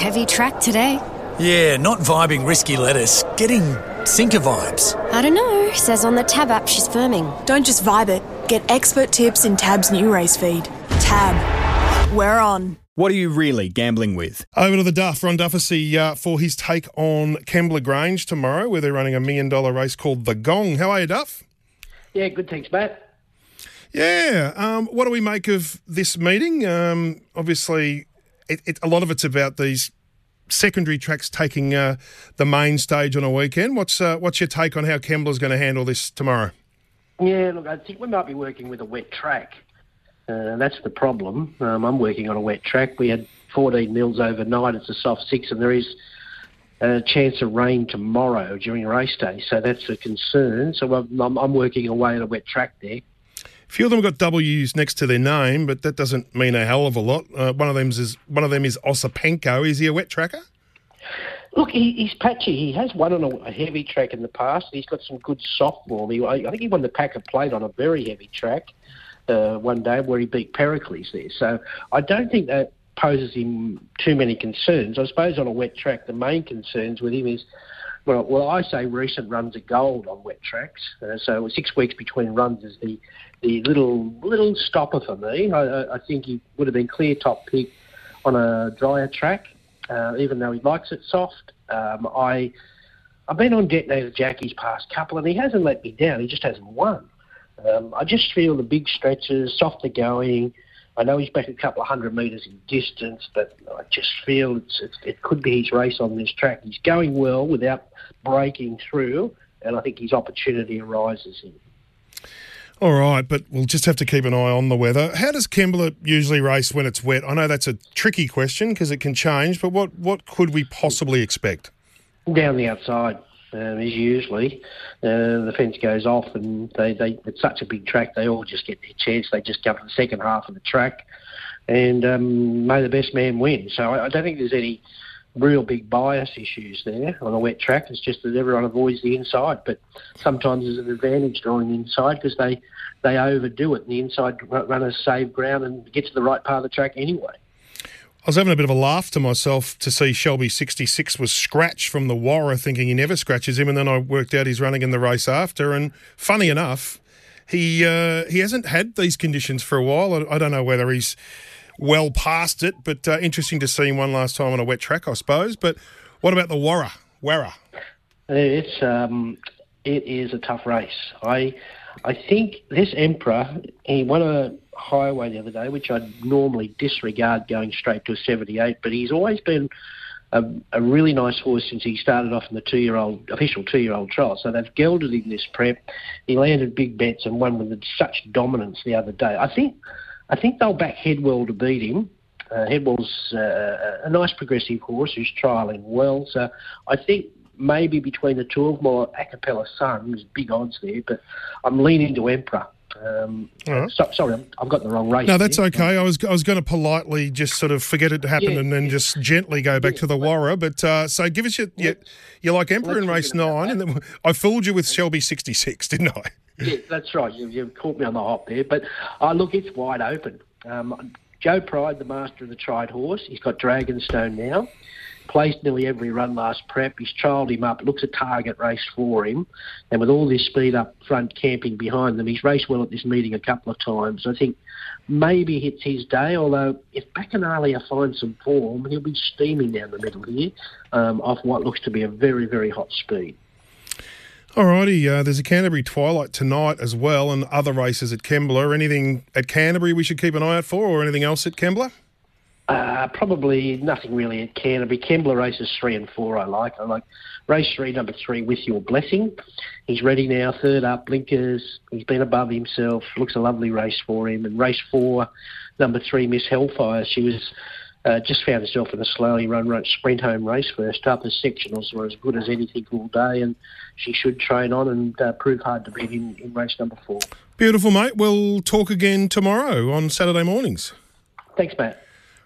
Heavy track today. Yeah, not vibing risky lettuce. Getting sinker vibes. I don't know. Says on the Tab app she's firming. Don't just vibe it. Get expert tips in Tab's new race feed. Tab. We're on. What are you really gambling with? Over to the Duff, Ron Dufficy, uh, for his take on Kembla Grange tomorrow, where they're running a million dollar race called the Gong. How are you, Duff? Yeah, good. Thanks, Matt. Yeah. Um, what do we make of this meeting? Um, obviously, it, it, a lot of it's about these secondary tracks taking uh, the main stage on a weekend. What's uh, what's your take on how Kembla's going to handle this tomorrow? Yeah, look, I think we might be working with a wet track. Uh, that's the problem. Um, I'm working on a wet track. We had 14 mils overnight. It's a soft six, and there is a chance of rain tomorrow during race day. So that's a concern. So I'm, I'm working away at a wet track there. Few of them got W's next to their name, but that doesn't mean a hell of a lot. Uh, one of them is one of them is Osipenko. Is he a wet tracker? Look, he, he's patchy. He has won on a, a, heavy track in the past. He's got some good soft form. He, I think he won the Packer Plate on a very heavy track uh, one day where he beat Pericles there. So I don't think that poses him too many concerns. I suppose on a wet track, the main concerns with him is well, well, I say recent runs are gold on wet tracks. Uh, so six weeks between runs is the the little little stopper for me. I, I think he would have been clear top pick on a drier track, uh, even though he likes it soft. Um, I I've been on Detonator Jackie's past couple, and he hasn't let me down. He just hasn't won. Um, I just feel the big stretches, softer going. I know he's back a couple of hundred metres in distance, but I just feel it's, it's, it could be his race on this track. He's going well without breaking through, and I think his opportunity arises in. All right, but we'll just have to keep an eye on the weather. How does Kembla usually race when it's wet? I know that's a tricky question because it can change, but what, what could we possibly expect? Down the outside, um, as usually. Uh, the fence goes off, and they, they it's such a big track, they all just get their chance. They just to the second half of the track, and um, may the best man win. So I, I don't think there's any real big bias issues there on a wet track. It's just that everyone avoids the inside, but sometimes there's an advantage drawing the inside because they they overdo it, and the inside runners save ground and get to the right part of the track anyway. I was having a bit of a laugh to myself to see Shelby 66 was scratched from the Warra, thinking he never scratches him, and then I worked out he's running in the race after. And funny enough, he uh, he hasn't had these conditions for a while. I, I don't know whether he's well past it, but uh, interesting to see him one last time on a wet track, I suppose. But what about the Warra? Warra? It's um, it is a tough race. I I think this Emperor he won a highway the other day, which I'd normally disregard going straight to a 78, but he's always been a, a really nice horse since he started off in the two-year-old official two-year-old trial. So they've gelded him this prep. He landed big bets and won with such dominance the other day. I think I think they'll back Headwell to beat him. Uh, Headwell's uh, a nice progressive horse who's trialling well. So I think maybe between the two of them, or Acapella Sun, there's big odds there, but I'm leaning to Emperor. Um, right. so, sorry, I've got the wrong race. No, that's here. okay. I was I was going to politely just sort of forget it happened yeah, and then yeah. just gently go back yeah, to the Warra. But uh, so give us your, your you like Emperor in race nine, and then I fooled you with Shelby sixty six, didn't I? yeah, that's right. You, you caught me on the hop there. But uh, look, it's wide open. Um, Joe Pride, the master of the tried horse, he's got Dragonstone now placed nearly every run last prep. He's trialled him up. Looks a target race for him. And with all this speed up front camping behind them, he's raced well at this meeting a couple of times. I think maybe it's his day, although if Bacchanalia finds some form, he'll be steaming down the middle here um, off what looks to be a very, very hot speed. Alrighty, uh, there's a Canterbury Twilight tonight as well, and other races at Kembla. Anything at Canterbury we should keep an eye out for, or anything else at Kembla? Uh, probably nothing really at Canterbury. Kembla races three and four I like. I like race three, number three, With Your Blessing. He's ready now, third up, blinkers. He's been above himself. Looks a lovely race for him. And race four, number three, Miss Hellfire. She was uh, just found herself in a slowly run, run sprint home race first up. The sectionals were as good as anything all day, and she should train on and uh, prove hard to beat in, in race number four. Beautiful, mate. We'll talk again tomorrow on Saturday mornings. Thanks, Matt.